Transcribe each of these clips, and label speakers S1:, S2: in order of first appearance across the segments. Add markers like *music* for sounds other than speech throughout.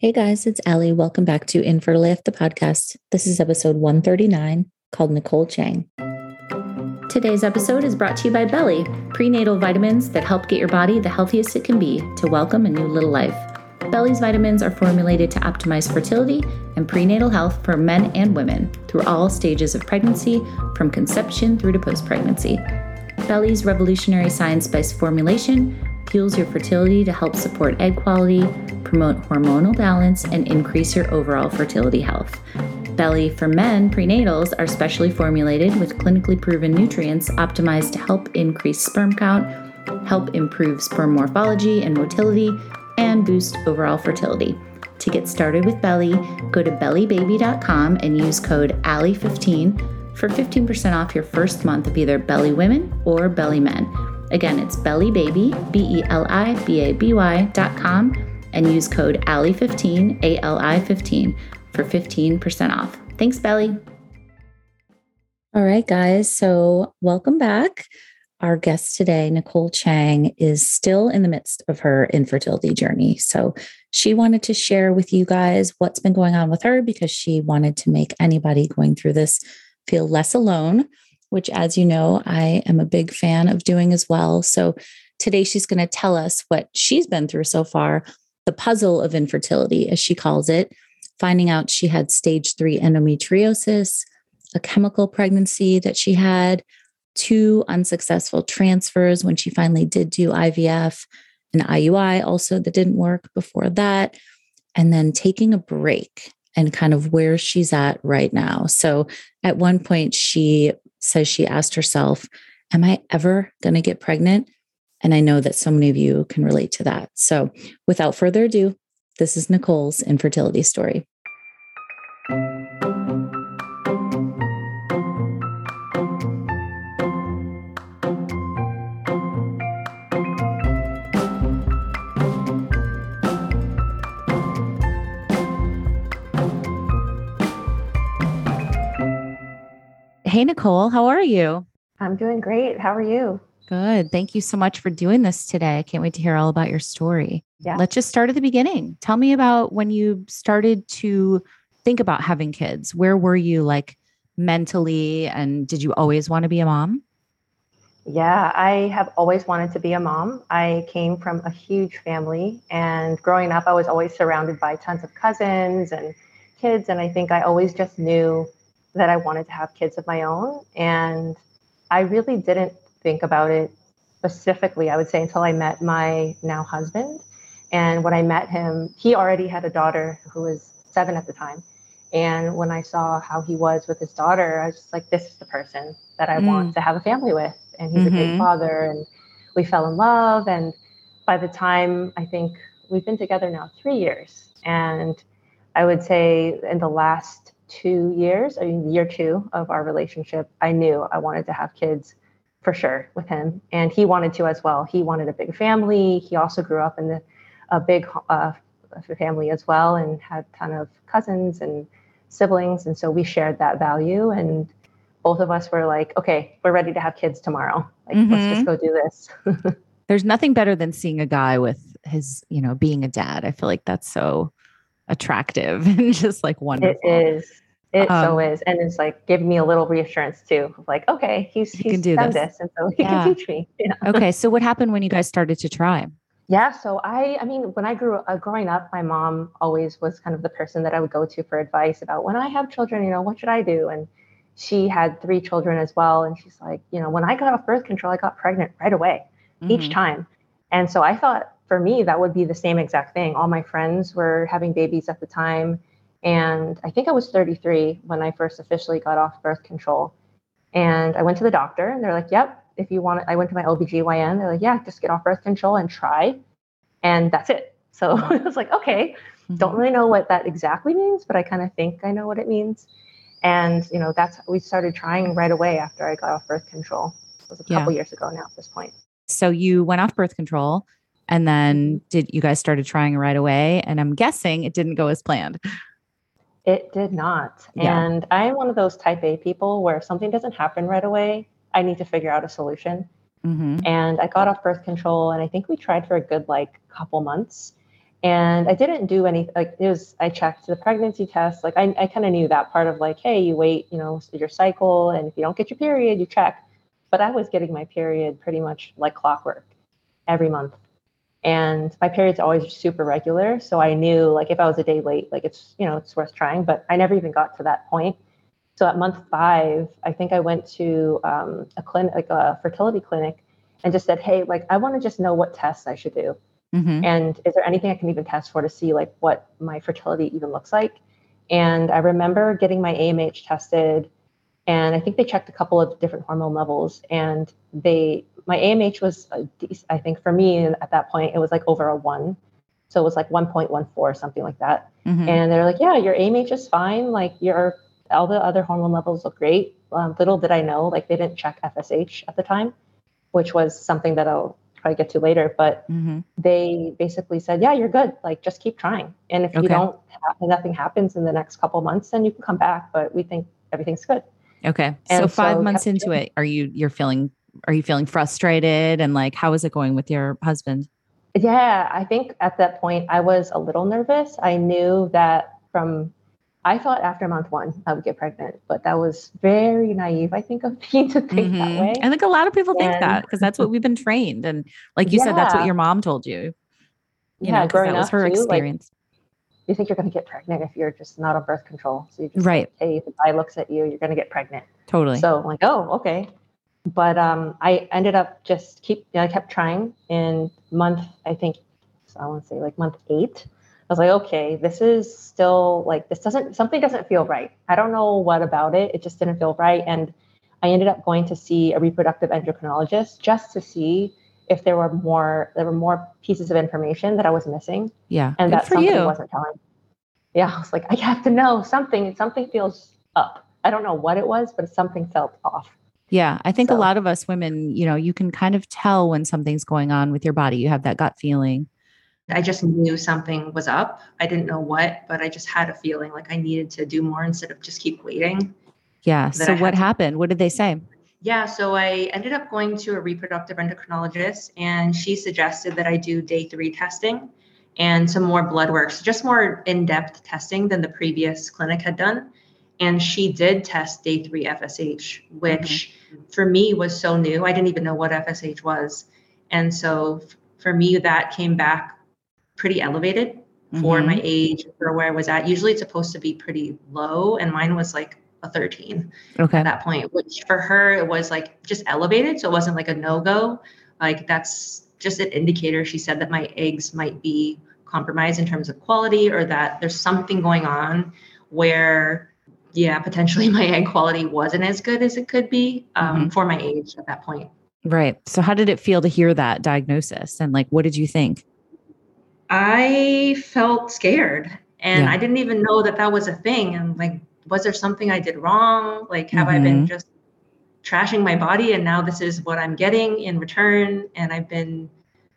S1: Hey guys, it's Ali. Welcome back to Infertile AF, the podcast. This is episode 139 called Nicole Chang. Today's episode is brought to you by Beli, prenatal vitamins that help get your body the healthiest it can be to welcome a new little life. Beli's vitamins are formulated to optimize fertility and prenatal health for men and women through all stages of pregnancy, from conception through to post pregnancy. Beli's revolutionary science based formulation fuels your fertility to help support egg quality, promote hormonal balance, and increase your overall fertility health. Beli for Men prenatals are specially formulated with clinically proven nutrients optimized to help increase sperm count, help improve sperm morphology and motility, and boost overall fertility. To get started with Beli, go to belibaby.com and use code ALI15 for 15% off your first month of either Beli Women or Beli Men. Again, it's belibaby, B E L I B A B Y dot com, and use code ALI15, A L I 15, for 15% off. Thanks, Beli. All right, guys. So, welcome back. Our guest today, Nicole Chang, is still in the midst of her infertility journey. So, she wanted to share with you guys what's been going on with her because she wanted to make anybody going through this feel less alone which, as you know, I am a big fan of doing as well. So today she's going to tell us what she's been through so far the puzzle of infertility, as she calls it, finding out she had stage three endometriosis, a chemical pregnancy that she had, two unsuccessful transfers when she finally did do IVF, an IUI also that didn't work before that, and then taking a break and kind of where she's at right now. So at one point, she says she asked herself, Am I ever going to get pregnant? And I know that so many of you can relate to that. So without further ado, this is Nicole's infertility story. Hey, Nicole, how are you?
S2: I'm doing great. How are you?
S1: Good. Thank you so much for doing this today. I can't wait to hear all about your story.
S2: Yeah.
S1: Let's just start at the beginning. Tell me about when you started to think about having kids. Where were you like mentally? And did you always want to be a mom?
S2: Yeah, I have always wanted to be a mom. I came from a huge family, and growing up, I was always surrounded by tons of cousins and kids. And I think I always just knew that I wanted to have kids of my own. And I really didn't think about it specifically, I would say, until I met my now husband. And when I met him, he already had a daughter who was seven at the time. And when I saw how he was with his daughter, I was just like, this is the person that I mm. want to have a family with. And he's mm-hmm. a great mm-hmm. father. And we fell in love. And by the time I think we've been together now three years. And I would say in the last two years, I mean, year two of our relationship, I knew I wanted to have kids for sure with him. And he wanted to as well. He wanted a big family. He also grew up in the, a big uh, family as well and had a ton of cousins and siblings. And so we shared that value. And both of us were like, okay, we're ready to have kids tomorrow. Like, mm-hmm. let's just mm-hmm. go do
S1: this. *laughs* There's nothing better than seeing a guy with his, you know, being a dad. I feel like that's so attractive *laughs* and just like wonderful.
S2: It is. It um, so is. And it's like give me a little reassurance too. Like, okay, he's he he's can do done this. this. And so he yeah. can teach me. *laughs*
S1: Yeah. Okay. So what happened when you guys started to try?
S2: Yeah. So I I mean, when I grew uh, growing up, my mom always was kind of the person that I would go to for advice about when I have children, you know, what should I do? And she had three children as well. And she's like, you know, when I got off birth control, I got pregnant right away mm-hmm. each time. And so I thought for me, that would be the same exact thing. All my friends were having babies at the time. And I think I was 33 when I first officially got off birth control. And I went to the doctor and they're like, yep, if you want it, I went to my OBGYN. They're like, yeah, just get off birth control and try. And that's it. So *laughs* I was like, okay, mm-hmm. don't really know what that exactly means, but I kind of think I know what it means. And, you know, that's, we started trying right away after I got off birth control. It was a couple yeah. years ago now at this point.
S1: So you went off birth control and then did you guys started trying right away? And I'm guessing it didn't go as planned.
S2: It did not. Yeah. And I'm one of those type A people where if something doesn't happen right away, I need to figure out a solution. Mm-hmm. And I got off birth control and I think we tried for a good like couple months. And I didn't do any like it was I checked the pregnancy test. Like I, I kind of knew that part of like, hey, you wait, you know, your cycle, and if you don't get your period, you check. But I was getting my period pretty much like clockwork every month. And my period's always super regular. So I knew like if I was a day late, like it's you know, it's worth trying. But I never even got to that point. So at month five, I think I went to um, a clinic, like a fertility clinic, and just said, "Hey, like I want to just know what tests I should do." Mm-hmm. And is there anything I can even test for to see like what my fertility even looks like? And I remember getting my AMH tested, and I think they checked a couple of different hormone levels, and they my AMH was I think for me at that point it was like over a one, so it was like 1.14 something like that. Mm-hmm. And they're like, yeah, your AMH is fine, like your all the other hormone levels look great. Um, little did I know, like they didn't check FSH at the time, which was something that I'll probably get to later, but mm-hmm. they basically said, yeah, you're good. Like just keep trying. And if okay. you don't, ha- nothing happens in the next couple months, then you can come back. But we think everything's good.
S3: Okay. And so five so months into it, are you, you're feeling, are you feeling frustrated? And like, how is it going with your husband?
S2: Yeah, I think at that point I was a little nervous. I knew that from I thought after month one I would get pregnant, but that was very naive, I think, of *laughs* me to think mm-hmm. that way.
S3: I think a lot of people think that because that's what we've been trained. And like you yeah. said, that's what your mom told you. You yeah, know, that was her too, experience.
S2: You think you're going to get pregnant if you're just not on birth control. So you just
S3: right.
S2: Like, hey, if a guy looks at you, you're going to get pregnant.
S3: Totally.
S2: So I'm like, oh, okay. But um, I ended up just keep. You know, I kept trying. In month, I think, so I want to say like month eight, I was like, okay, this is still like this doesn't something doesn't feel right. I don't know what about it. It just didn't feel right. And I ended up going to see a reproductive endocrinologist just to see if there were more there were more pieces of information that I was missing.
S3: Yeah.
S2: And that something you. wasn't telling. Yeah. *laughs* I was like, I have to know something. Something feels up. I don't know what it was, but something felt off.
S3: Yeah, I think so. a lot of us women, you know, you can kind of tell when something's going on with your body. You have that gut feeling.
S2: I just knew something was up. I didn't know what, but I just had a feeling like I needed to do more instead of just keep waiting.
S3: Yeah. So what happened? To- what did they say?
S2: Yeah, so I ended up going to a reproductive endocrinologist, and she suggested that I do day three testing and some more blood work, so just more in depth testing than the previous clinic had done. And she did test day three FSH, which mm-hmm. for me was so new. I didn't even know what FSH was. And so for me, that came back pretty elevated mm-hmm. for my age for where I was at. Usually it's supposed to be pretty low, and mine was like a 13
S3: okay.
S2: at that point, which for her it was like just elevated. So it wasn't like a no go. Like that's just an indicator. She said that my eggs might be compromised in terms of quality or that there's something going on where yeah potentially *laughs* my egg quality wasn't as good as it could be um, mm-hmm. for my age at that point
S3: right so how did it feel to hear that diagnosis and like what did you think
S2: I felt scared and yeah. I didn't even know that that was a thing. And like, was there something I did wrong? Like, have mm-hmm. I been mm-hmm. just trashing my body and now this is what I'm getting in return? And I've been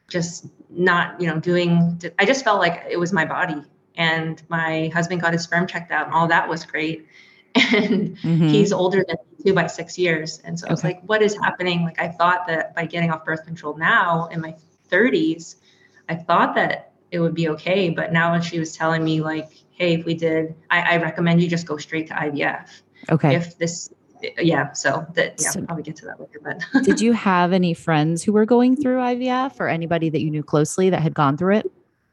S2: just not, you know, doing, I just felt like it was my body. And my husband got his sperm checked out and all that was great. *laughs* And mm-hmm. he's older than me too by six years. And so okay. I was like, what is happening? Like, I thought that by getting off birth control now in my 30s, I thought that it would be okay. But now when she was telling me like, hey, if we did, I, I recommend you just go straight to IVF.
S3: Okay.
S2: If this yeah so that yeah so, probably get to that later but *laughs*
S3: did you have any friends who were going through ivf or anybody that you knew closely that had gone through it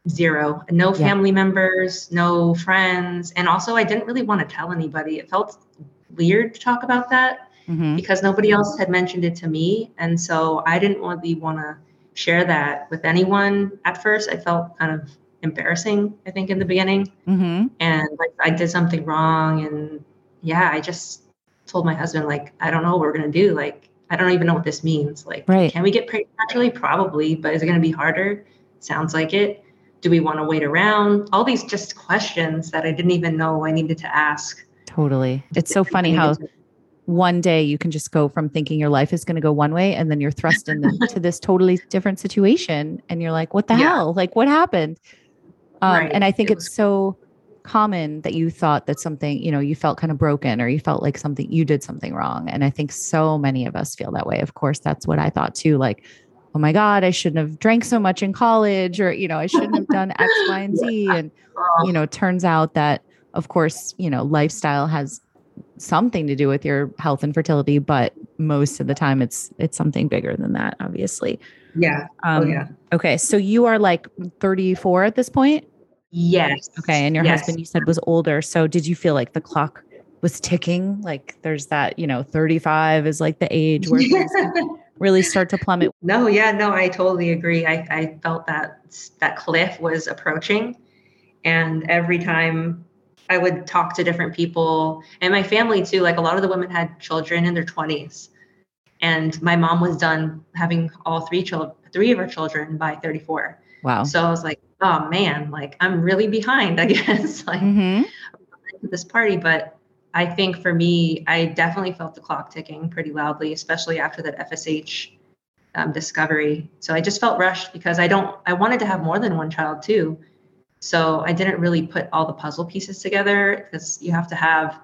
S2: zero no yeah. family members no friends and also i didn't really want to tell anybody it felt weird to talk about that mm-hmm. because nobody else had mentioned it to me and so i didn't really want to share that with anyone at first. I felt kind of embarrassing, I think, in the beginning. Mm-hmm. And like I did something wrong. And yeah, I just told my husband, like, I don't know what we're going to do. Like, I don't even know what this means. Like,
S3: right.
S2: can we get pregnant naturally? Probably, but is it going to be harder? Sounds like it. Do we want to wait around? All these just questions that I didn't even know I needed to ask.
S3: Totally. It's so funny how one day you can just go from thinking your life is going to go one way and then you're thrust into *laughs* this totally different situation and you're like what the yeah. hell like what happened um, right. and i think it it's was- so common that you thought that something you know you felt kind of broken or you felt like something you did something wrong and i think so many of us feel that way of course that's what i thought too like oh my God, I shouldn't have drank so much in college, or, you know, I shouldn't have done X, Y, and Z. *laughs* And, you know, it turns out that, of course, you know, lifestyle has something to do with your health and fertility, but most of the time it's it's something bigger than that, obviously.
S2: Yeah. Um, oh, yeah.
S3: Okay. So you are like 34 at this point?
S2: Yes.
S3: Okay. And your
S2: yes.
S3: husband, you said, was older. So did you feel like the clock was ticking? Like there's that, you know, 35 is like the age where things *laughs* really start to plummet.
S2: No, yeah, no, I totally agree. I, I felt that that cliff was approaching. And every time I would talk to different people and my family too, like a lot of the women had children in their 20s. And my mom was done having all three children, three of her children by 34.
S3: Wow.
S2: So I was like, oh man, like I'm really behind, *laughs* I guess, like mm-hmm. this party. But I think for me, I definitely felt the clock ticking pretty loudly, especially after that FSH um, discovery. So I just felt rushed because I don't, I wanted to have more than one child too. So I didn't really put all the puzzle pieces together because you have to have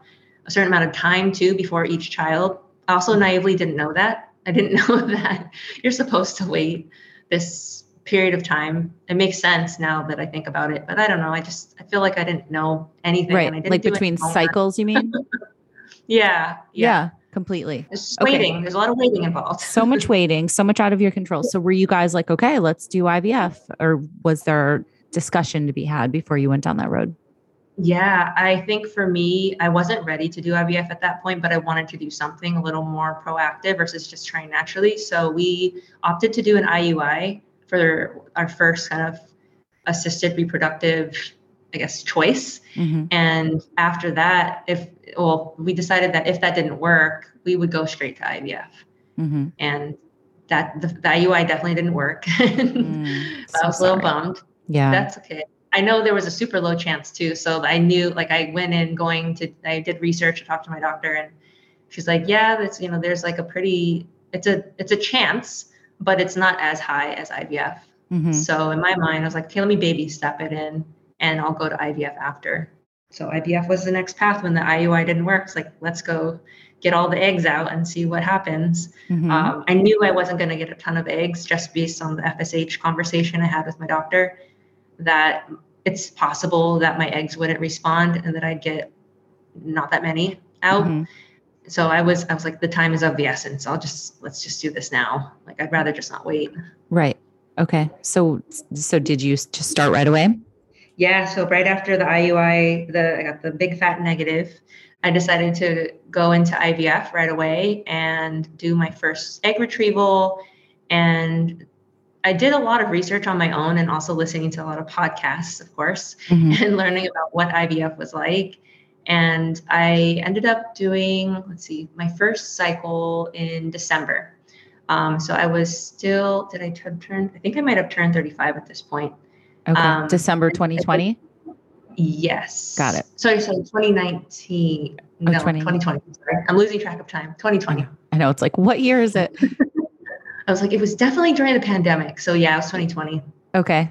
S2: a certain amount of time too before each child. I also mm-hmm. naively didn't know that. I didn't *laughs* know that you're supposed to wait this period of time. It makes sense now that I think about it, but I don't know. I just I feel like I didn't know anything.
S3: Right, like between cycles, you mean? *laughs*
S2: yeah,
S3: yeah, yeah, completely.
S2: It's okay. waiting. There's a lot of waiting involved.
S3: so much *laughs* waiting, so much out of your control. So were you guys like, okay, let's do IVF, or was there discussion to be had before you went down that road?
S2: Yeah, I think for me, I wasn't ready to do IVF at that point, but I wanted to do something a little more proactive versus just trying naturally. So we opted to do an IUI for our first kind of assisted reproductive I guess choice. Mm-hmm. And after that, if well, we decided that if that didn't work, we would go straight to IVF. Mm-hmm. And that the, the, IUI definitely didn't work. *laughs* mm, so I was a little bummed.
S3: Yeah,
S2: that's okay. I know there was a super low chance too. So I knew, like, I went in going to, I did research, I talked to my doctor, and she's like, "Yeah, that's you know, there's like a pretty, it's a, it's a chance, but it's not as high as IVF. Mm-hmm. So in my mind, I was like, okay, let me baby step it in and I'll go to IVF after. So IVF was the next path when the IUI didn't work. It's like, let's go get all the eggs out and see what happens. Mm-hmm. Um, I knew I wasn't going to get a ton of eggs just based on the FSH conversation I had with my doctor, that it's possible that my eggs wouldn't respond and that I'd get not that many out. Mm-hmm so I was I was like the time is of the essence. I'll just let's just do this now. Like I'd rather just not wait.
S3: Right. Okay. So so did you just start right away?
S2: Yeah, so right after the IUI, the I got the big fat negative. I decided to go into IVF right away and do my first egg retrieval and I did a lot of research on my own and also listening to a lot of podcasts, of course, mm-hmm. *laughs* and learning about what IVF was like. And I ended up doing, let's see, my first cycle in December. Um, so I was still, did I turn, turn? I think I might have turned 35 at this point.
S3: Okay. Um, December 2020?
S2: Yes.
S3: Got it.
S2: Sorry, so 2019. Oh, no, 20. 2020. Sorry. I'm losing track of time. 2020. I know.
S3: I know. It's like, what year is it? *laughs*
S2: I was like, it was definitely during the pandemic. So yeah, it was 2020.
S3: Okay.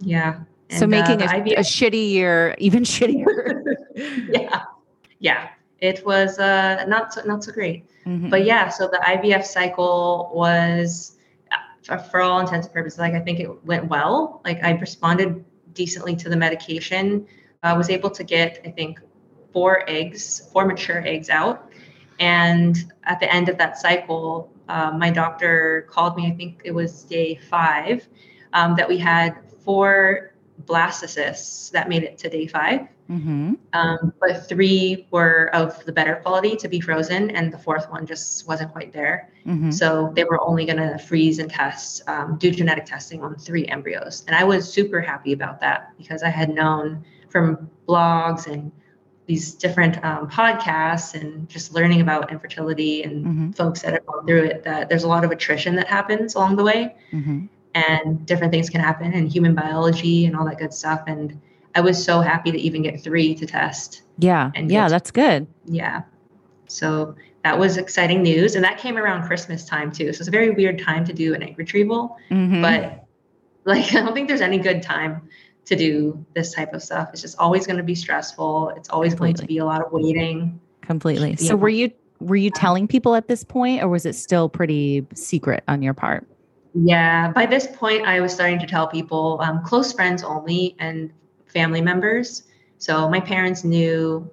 S2: Yeah.
S3: And, so making uh, a, IVF- a shitty year even *laughs* shittier. *laughs*
S2: yeah, yeah. It was uh, not so not so great, mm-hmm. but yeah. So the IVF cycle was, uh, for all intents and purposes, like I think it went well. Like I responded decently to the medication. I was able to get I think four eggs, four mature eggs out, and at the end of that cycle, uh, my doctor called me. I think it was day five um, that we had four blastocysts that made it to day 5 mm-hmm. um, but three were of the better quality to be frozen, and the fourth one just wasn't quite there. Mm-hmm. So they were only going to freeze and test, um, do genetic testing on three embryos. And I was super happy about that because I had known from blogs and these different um, podcasts and just learning about infertility and mm-hmm. folks that have gone through it that there's a lot of attrition that happens along the way. Mm-hmm and different things can happen in human biology and all that good stuff. And I was so happy to even get three to test.
S3: Yeah. And yeah, that's good.
S2: Yeah. So that was exciting news. And that came around Christmas time too. So it's a very weird time to do an egg retrieval. Mm-hmm. But like, *laughs* I don't think there's any good time to do this type of stuff. It's just always going to be stressful. It's always Completely. going to be a lot of waiting.
S3: Completely. So were you were you telling people at this point or was it still pretty secret on your part?
S2: Yeah, by this point, I was starting to tell people, um, close friends only and family members. So my parents knew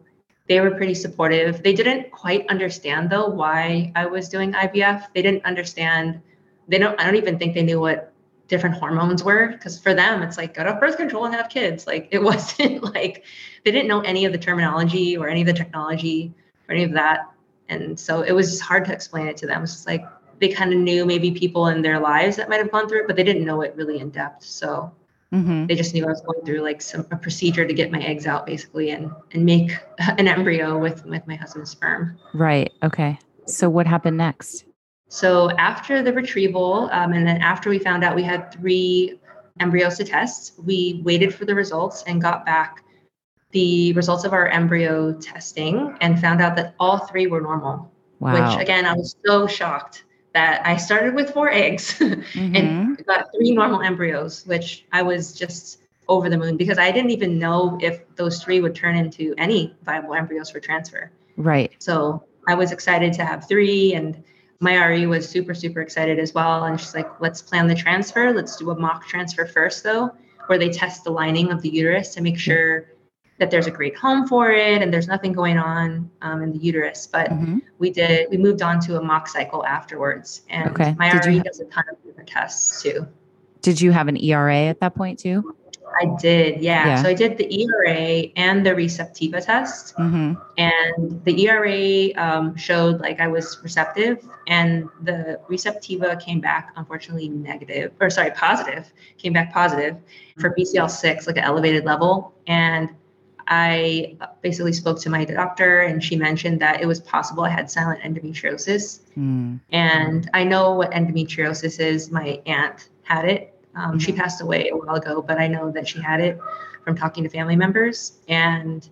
S2: they were pretty supportive. They didn't quite understand though why I was doing IVF. They didn't understand. They don't. I don't even think they knew what different hormones were because for them it's like go to birth control and have kids. *laughs* Like it wasn't *laughs* like they didn't know any of the terminology or any of the technology or any of that. And so it was just hard to explain it to them. It's just like they kind of knew maybe people in their lives that might have gone through it, but they didn't know it really in depth. So mm-hmm. they just knew I was going through like some a procedure to get my eggs out basically and and make *laughs* an embryo with with my husband's sperm.
S3: Right. Okay. So what happened next?
S2: So after the retrieval, um, and then after we found out we had three embryos to test, we waited for the results and got back the results of our embryo testing and found out that all three were normal. Wow. Which again, I was so shocked that I started with four eggs *laughs* mm-hmm. and got three normal embryos, which I was just over the moon because I didn't even know if those three would turn into any viable embryos for transfer.
S3: Right.
S2: So I was excited to have three, and my RE was super, super excited as well. And she's like, let's plan the transfer. Let's do a mock transfer first, though, where they test the lining of the uterus to make sure that there's a great home for it and there's nothing going on um, in the uterus. But mm-hmm. we did, we moved on to a mock cycle afterwards. And okay. my did RE does a ton of different tests too.
S3: Did you have an ERA at that point too?
S2: I did, yeah. yeah. So I did the ERA and the Receptiva test, mm-hmm. and the ERA um, showed like I was receptive, and the Receptiva came back unfortunately negative, or sorry, positive. Came back positive for BCL6, like an elevated level, and I basically spoke to my doctor and she mentioned that it was possible I had silent endometriosis. Mm. And I know what endometriosis is. My aunt had it. Um, mm-hmm. She passed away a while ago, but I know that she had it from talking to family members. And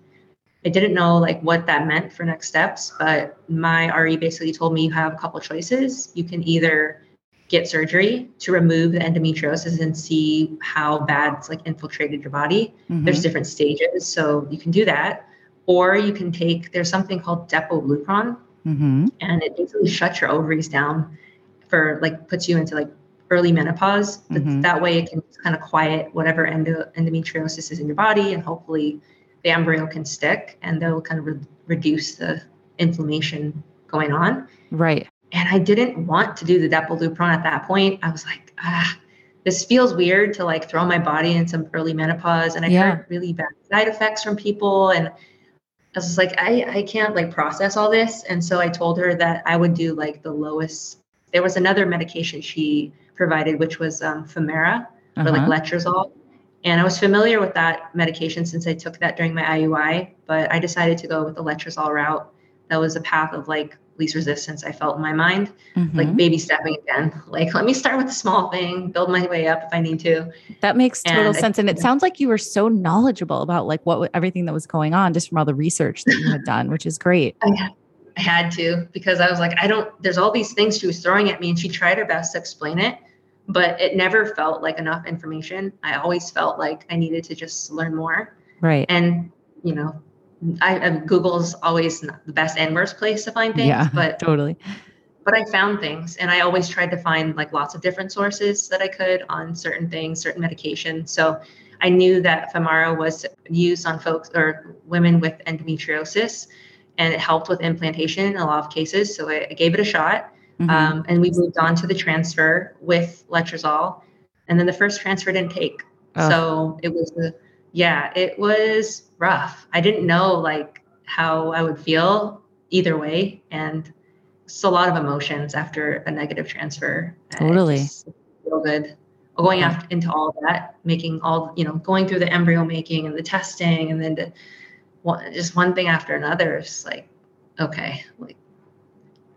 S2: I didn't know like what that meant for next steps, but my RE basically told me you have a couple choices. You can either get surgery to remove the endometriosis and see how bad it's like infiltrated your body. Mm-hmm. There's different stages, so you can do that. Or you can take there's something called Depo-Lupron, mm-hmm. and it basically shuts your ovaries down for like puts you into like early menopause. Mm-hmm. That way, it can kind of quiet whatever endo- endometriosis is in your body, and hopefully, the embryo can stick, and that'll kind of re- reduce the inflammation going on.
S3: Right.
S2: And I didn't want to do the Depo-Lupron at that point. I was like, ah, this feels weird to like throw my body in some early menopause. And I yeah. heard really bad side effects from people. And I was just like, I, I can't like process all this. And so I told her that I would do like the lowest. There was another medication she provided, which was um, Femara uh-huh. or like letrozole. And I was familiar with that medication since I took that during my IUI, but I decided to go with the letrozole route. That was a path of like least resistance I felt in my mind, mm-hmm. like baby stepping again. *laughs* Like, let me start with a small thing, build my way up if I need to.
S3: That makes total and sense. and it sounds like you were so knowledgeable about like what everything that was going on just from all the research that you had *laughs* done, which is great.
S2: I, I had to because I was like, I don't, there's all these things she was throwing at me and she tried her best to explain it, but it never felt like enough information. I always felt like I needed to just learn more.
S3: Right.
S2: And, you know, I, Google's always the best and worst place to find things, yeah, but *laughs*
S3: totally.
S2: But I found things, and I always tried to find like lots of different sources that I could on certain things, certain medications. So I knew that Femara was used on folks or women with endometriosis, and it helped with implantation in a lot of cases. So I, I gave it a shot, mm-hmm. um, and we moved on to the transfer with letrozole, and then the first transfer didn't take. Oh. So it was a yeah, it was rough. I didn't know like how I would feel either way. And it's a lot of emotions after a negative transfer.
S3: Totally.
S2: Feel good. Going yeah. after, into all that, making all, you know, going through the embryo making and the testing and then to, one, just one thing after another. It's like, okay, like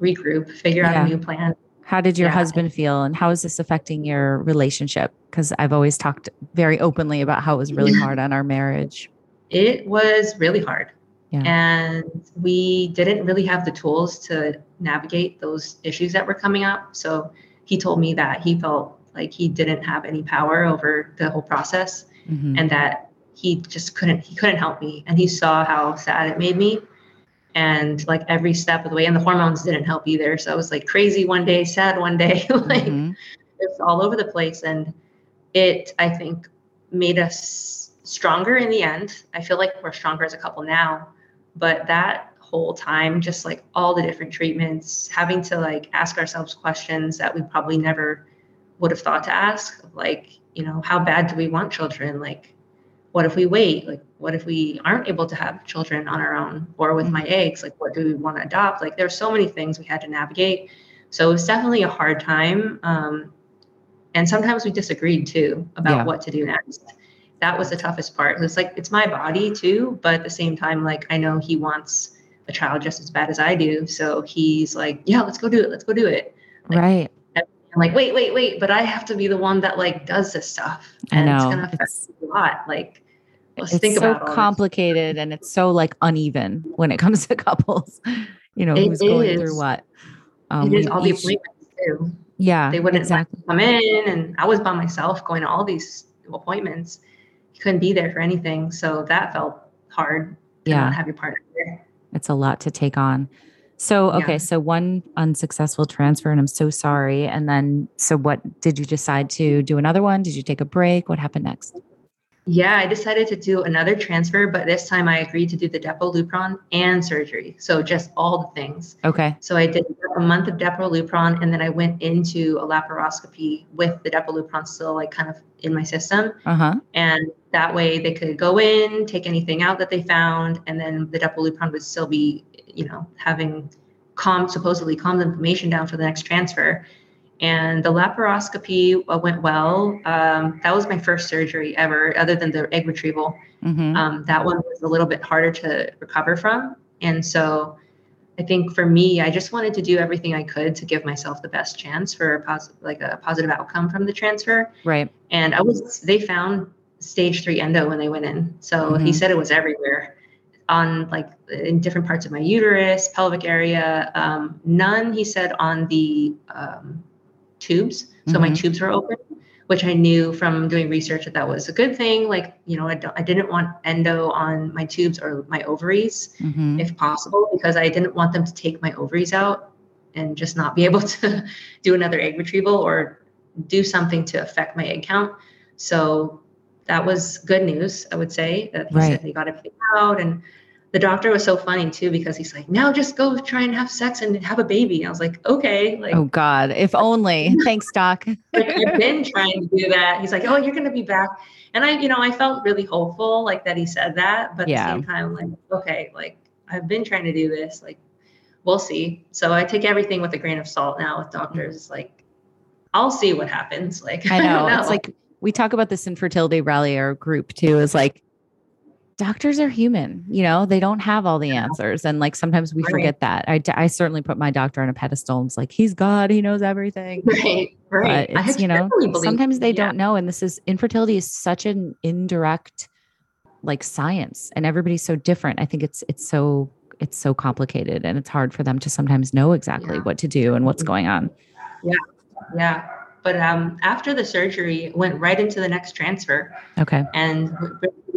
S2: regroup, figure yeah. out a new plan.
S3: How did your yeah. husband feel and how is this affecting your relationship? Because I've always talked very openly about how it was really *laughs* hard on our marriage.
S2: It was really hard. Yeah. And we didn't really have the tools to navigate those issues that were coming up. So he told me that he felt like he didn't have any power over the whole process mm-hmm. and that he just couldn't he couldn't help me and he saw how sad it made me and like every step of the way and the hormones didn't help either so i was like crazy one day sad one day *laughs* like mm-hmm. it's all over the place. And it, I think, made us stronger in the end. I feel like we're stronger as a couple now. But that whole time, just like all the different treatments, having to like ask ourselves questions that we probably never would have thought to ask, like, you know, how bad do we want children? Like, what if we wait? Like, what if we aren't able to have children on our own or with my mm-hmm. eggs? Like, what do we want to adopt? Like, there's so many things we had to navigate. So it was definitely a hard time. Um, and sometimes we disagreed too about yeah. what to do next. That was the toughest part. It's like, it's my body too, but at the same time, like, I know he wants a child just as bad as I do. So he's like, yeah, let's go do it. Let's go do it.
S3: Like, right.
S2: I'm like, wait, wait, wait, but I have to be the one that like does this stuff.
S3: And
S2: it's
S3: gonna
S2: affect it's, a lot. Like
S3: Let's it's think so about complicated and it's so like uneven when it comes to *laughs* couples. You know, it who's is. going through what.
S2: Um, it is all each, the appointments too.
S3: Yeah,
S2: they wouldn't exactly. come in, and I was by myself going to all these appointments. You couldn't be there for anything, so that felt hard. yeah, have your partner there.
S3: It's a lot to take on. So okay, yeah. so one unsuccessful transfer, and I'm so sorry. And then, so what did you decide to do another one? Did you take a break? What happened next?
S2: Yeah, I decided to do another transfer, but this time I agreed to do the Depo-Lupron and surgery. So just all the things.
S3: Okay.
S2: So I did a month of Depo-Lupron and then I went into a laparoscopy with the Depo-Lupron still like kind of in my system.
S3: Uh-huh.
S2: And that way they could go in, take anything out that they found, and then the Depo-Lupron would still be, you know, having calm, supposedly calm the inflammation down for the next transfer and the laparoscopy uh, went well. Um, that was my first surgery ever, other than the egg retrieval. Mm-hmm. Um, that one was a little bit harder to recover from, and so I think for me, I just wanted to do everything I could to give myself the best chance for a positive, like a positive outcome from the transfer.
S3: Right.
S2: And I was, they found stage three endo when they went in, so mm-hmm. he said it was everywhere on like in different parts of my uterus, pelvic area. Um, none, he said, on the um, tubes. So mm-hmm. my tubes were open, which I knew from doing research that that was a good thing. Like, you know, I, I didn't want endo on my tubes or my ovaries mm-hmm. if possible, because I didn't want them to take my ovaries out and just not be *laughs* able to do another egg retrieval or do something to affect my egg count. So that was good news, I would say, that he right. said they got everything out and the doctor was so funny too because he's like, now just go try and have sex and have a baby. I was like, okay. Like,
S3: oh God, if only. *laughs* Thanks, doc.
S2: like, I've been trying to do that. He's like, oh, you're gonna be back. And I, you know, I felt really hopeful, like that he said that, but yeah. at the same time, like, okay, like I've been trying to do this. Like, we'll see. So I take everything with a grain of salt now with doctors. Like, I'll see what happens. Like, *laughs*
S3: I know. I know. It's like we talk about this infertility rally or group too. Is like doctors are human you know they don't have all the answers and like sometimes we right. forget that. I, I certainly put my doctor on a pedestal and it's like he's god he knows everything.
S2: Right right.
S3: But it's you know sometimes they yeah. don't know and this is infertility is such an indirect like science and everybody's so different. I think it's it's so it's so complicated and it's hard for them to sometimes know exactly yeah. what to do and what's going on.
S2: Yeah yeah but um, after the surgery went right into the next transfer
S3: okay
S2: and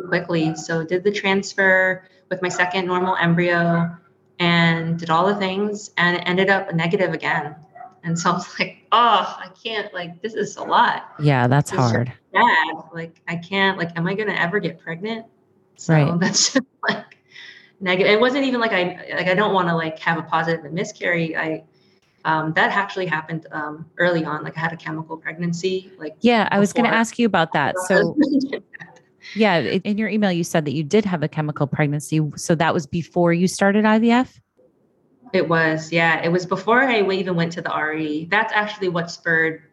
S2: quickly. So did the transfer with my second normal embryo and did all the things and it ended up negative again. And so I was *laughs* like, oh, I can't like this is a lot.
S3: Yeah, that's hard.
S2: Bad. Like I can't like am I gonna ever get pregnant? So
S3: right. *laughs*
S2: that's just like negative. It wasn't even like I like I don't want to like have a positive miscarry. I um, that actually happened um, early on. Like I had a chemical pregnancy. Like
S3: yeah, I was going to ask you about that. So Yeah, in your email you said that you did have a chemical pregnancy. So that was before you started IVF?
S2: It was, yeah. It was before I even went to the RE. That's actually what spurred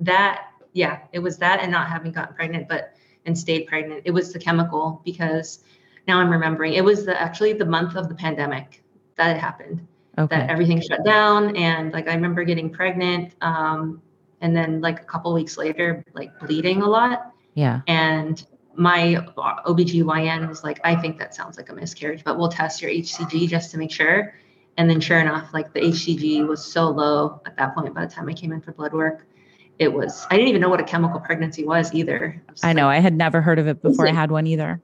S2: that. Yeah, it was that and not having gotten pregnant, but and stayed pregnant. It was the chemical because now I'm remembering it was the actually the month of the pandemic that it happened. Okay. That everything shut down and like I remember getting pregnant um and then like a couple weeks later like bleeding a lot.
S3: Yeah.
S2: And my OBGYN was like, I think that sounds like a miscarriage, but we'll test your HCG just to make sure. And then sure enough, like the HCG was so low at that point by the time I came in for blood work. It was, I didn't even know what a chemical pregnancy was either.
S3: Was I know. I had never heard of it before I had one either.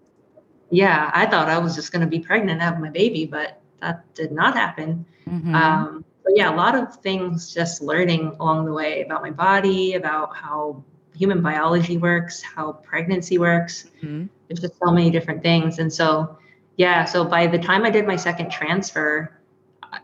S2: Yeah. I thought I was just going to be pregnant and have my baby, but that did not happen. Mm-hmm. Um, but yeah, a lot of things just learning along the way about my body, about how human biology works, how pregnancy works. Mm-hmm. There's just so many different things. And so, yeah, so by the time I did my second transfer,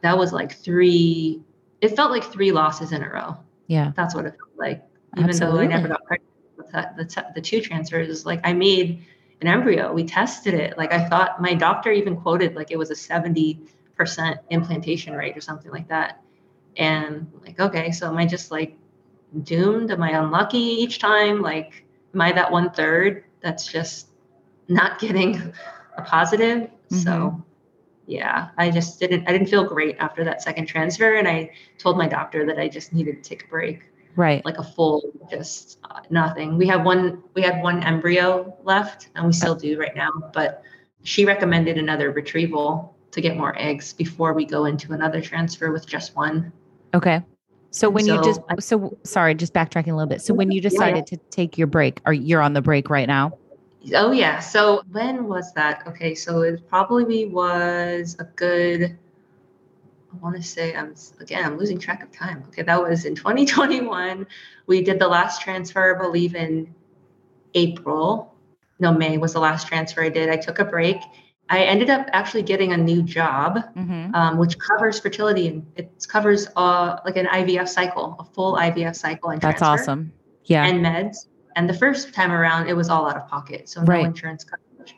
S2: that was like three, it felt like three losses in a row.
S3: Yeah.
S2: That's what it felt like. Even Absolutely. though I never got pregnant with the, the, the two transfers, like I made an embryo. We tested it. Like I thought my doctor even quoted like it was a 70% implantation rate or something like that. And like, okay, so am I just like doomed? Am I unlucky each time? Like, am I that one third that's just not getting a positive? Mm-hmm. So yeah, I just didn't I didn't feel great after that second transfer. And I told my doctor that I just needed to take a break
S3: right.
S2: like a full just uh, nothing. We have one we had one embryo left and we still do right now but she recommended another retrieval to get more eggs before we go into another transfer with just one.
S3: Okay. So when so, you just so sorry just backtracking a little bit. So when you *laughs* decided yeah. to take your break are you're on the break right now?
S2: Oh yeah. So when was that? Okay so it probably was a good I want to say I'm again I'm losing track of time. Okay, that was in 2021. We did the last transfer, I believe in April. No, May was the last transfer I did. I took a break. I ended up actually getting a new job, mm-hmm. um, which covers fertility and it covers uh, like an IVF cycle, a full IVF cycle and
S3: that's awesome. Yeah,
S2: and meds. And the first time around, it was all out of pocket, so no right. insurance coverage.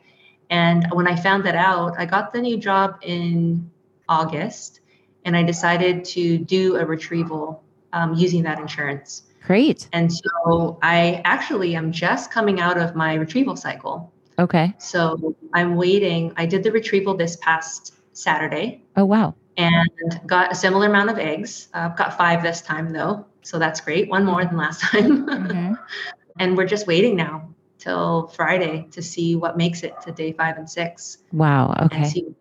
S2: And when I found that out, I got the new job in August and I decided to do a retrieval um, using that insurance.
S3: Great.
S2: And so I actually am just coming out of my retrieval cycle.
S3: Okay.
S2: So I'm waiting. I did the retrieval this past Saturday.
S3: Oh, wow.
S2: And got a similar amount of eggs. I've uh, got five this time, though. So that's great. One more than last *laughs* time. Mm-hmm. and we're just waiting now till Friday to see what makes it to day five and six.
S3: Wow. Okay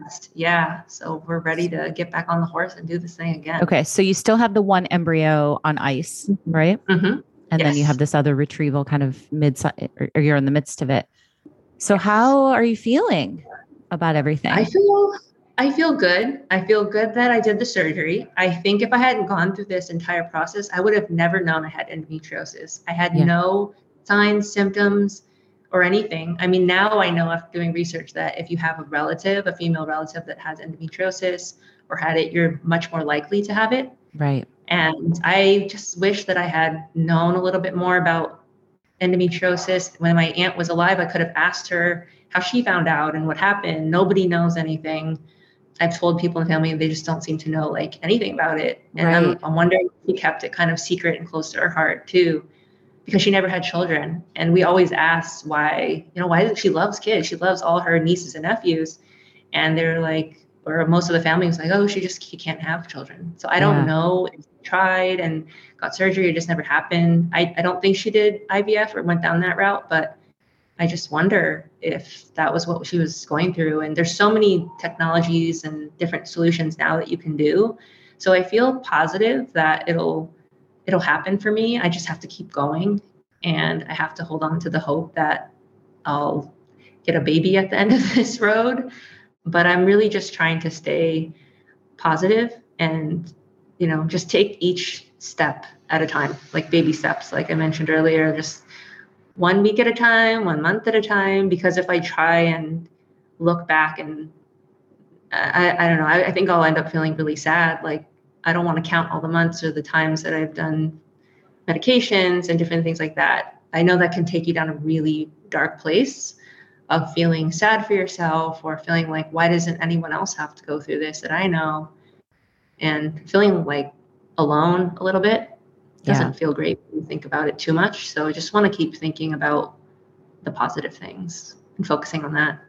S2: next. Yeah. So we're ready to get back on the horse and do this thing again.
S3: Okay. So you still have the one embryo on ice, right?
S2: Mm-hmm.
S3: And yes. then you have this other retrieval kind of mid, or you're in the midst of it. So yes. how are you feeling about everything?
S2: I feel I feel good. I feel good that I did the surgery. I think if I hadn't gone through this entire process, I would have never known I had endometriosis. I had yeah. no signs, symptoms or anything. I mean, now I know after doing research that if you have a relative, a female relative that has endometriosis or had it, you're much more likely to have it.
S3: Right.
S2: And I just wish that I had known a little bit more about endometriosis. When my aunt was alive, I could have asked her how she found out and what happened. Nobody knows anything. I've told people in the family, they just don't seem to know like anything about it. And right. I'm, I'm wondering if she kept it kind of secret and close to her heart too because she never had children. And we always asked why, you know, why she loves kids. She loves all her nieces and nephews. And they're like, or most of the family was like, oh, she just she can't have children. So I don't yeah. know if she tried and got surgery, it just never happened. I, I don't think she did IVF or went down that route, but I just wonder if that was what she was going through. And there's so many technologies and different solutions now that you can do. So I feel positive that it'll it'll happen for me. I just have to keep going and I have to hold on to the hope that I'll get a baby at the end of *laughs* this road. But I'm really just trying to stay positive and, you know, just take each step at a time, like baby steps, like I mentioned earlier, just one week at a time, one month at a time. Because if I try and look back and I, I don't know, I, I think I'll end up feeling really sad. Like, I don't want to count all the months or the times that I've done medications and different things like that. I know that can take you down a really dark place of feeling sad for yourself or feeling like, why doesn't anyone else have to go through this that I know? And feeling like alone a little bit doesn't yeah. feel great when you think about it too much. So I just want to keep thinking about the positive things and focusing on that.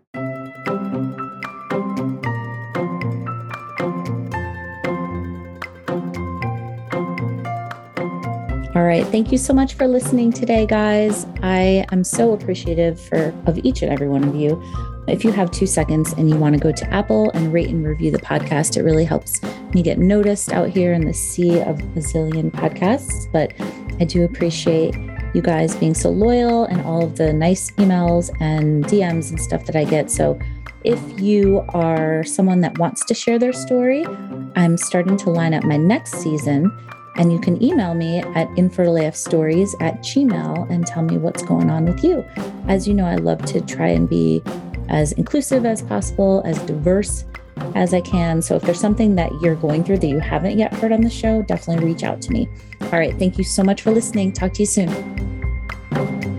S1: All right. Thank you so much for listening today, guys. I am so appreciative for of each and every one of you. If you have two seconds and you want to go to Apple and rate and review the podcast, it really helps me get noticed out here in the sea of a zillion podcasts. But I do appreciate you guys being so loyal and all of the nice emails and DMs and stuff that I get. So If you are someone that wants to share their story, I'm starting to line up my next season. And you can email me at infertileafstories at gmail and tell me what's going on with you. As you know, I love to try and be as inclusive as possible, as diverse as I can. So if there's something that you're going through that you haven't yet heard on the show, definitely reach out to me. All right. Thank you so much for listening. Talk to you soon.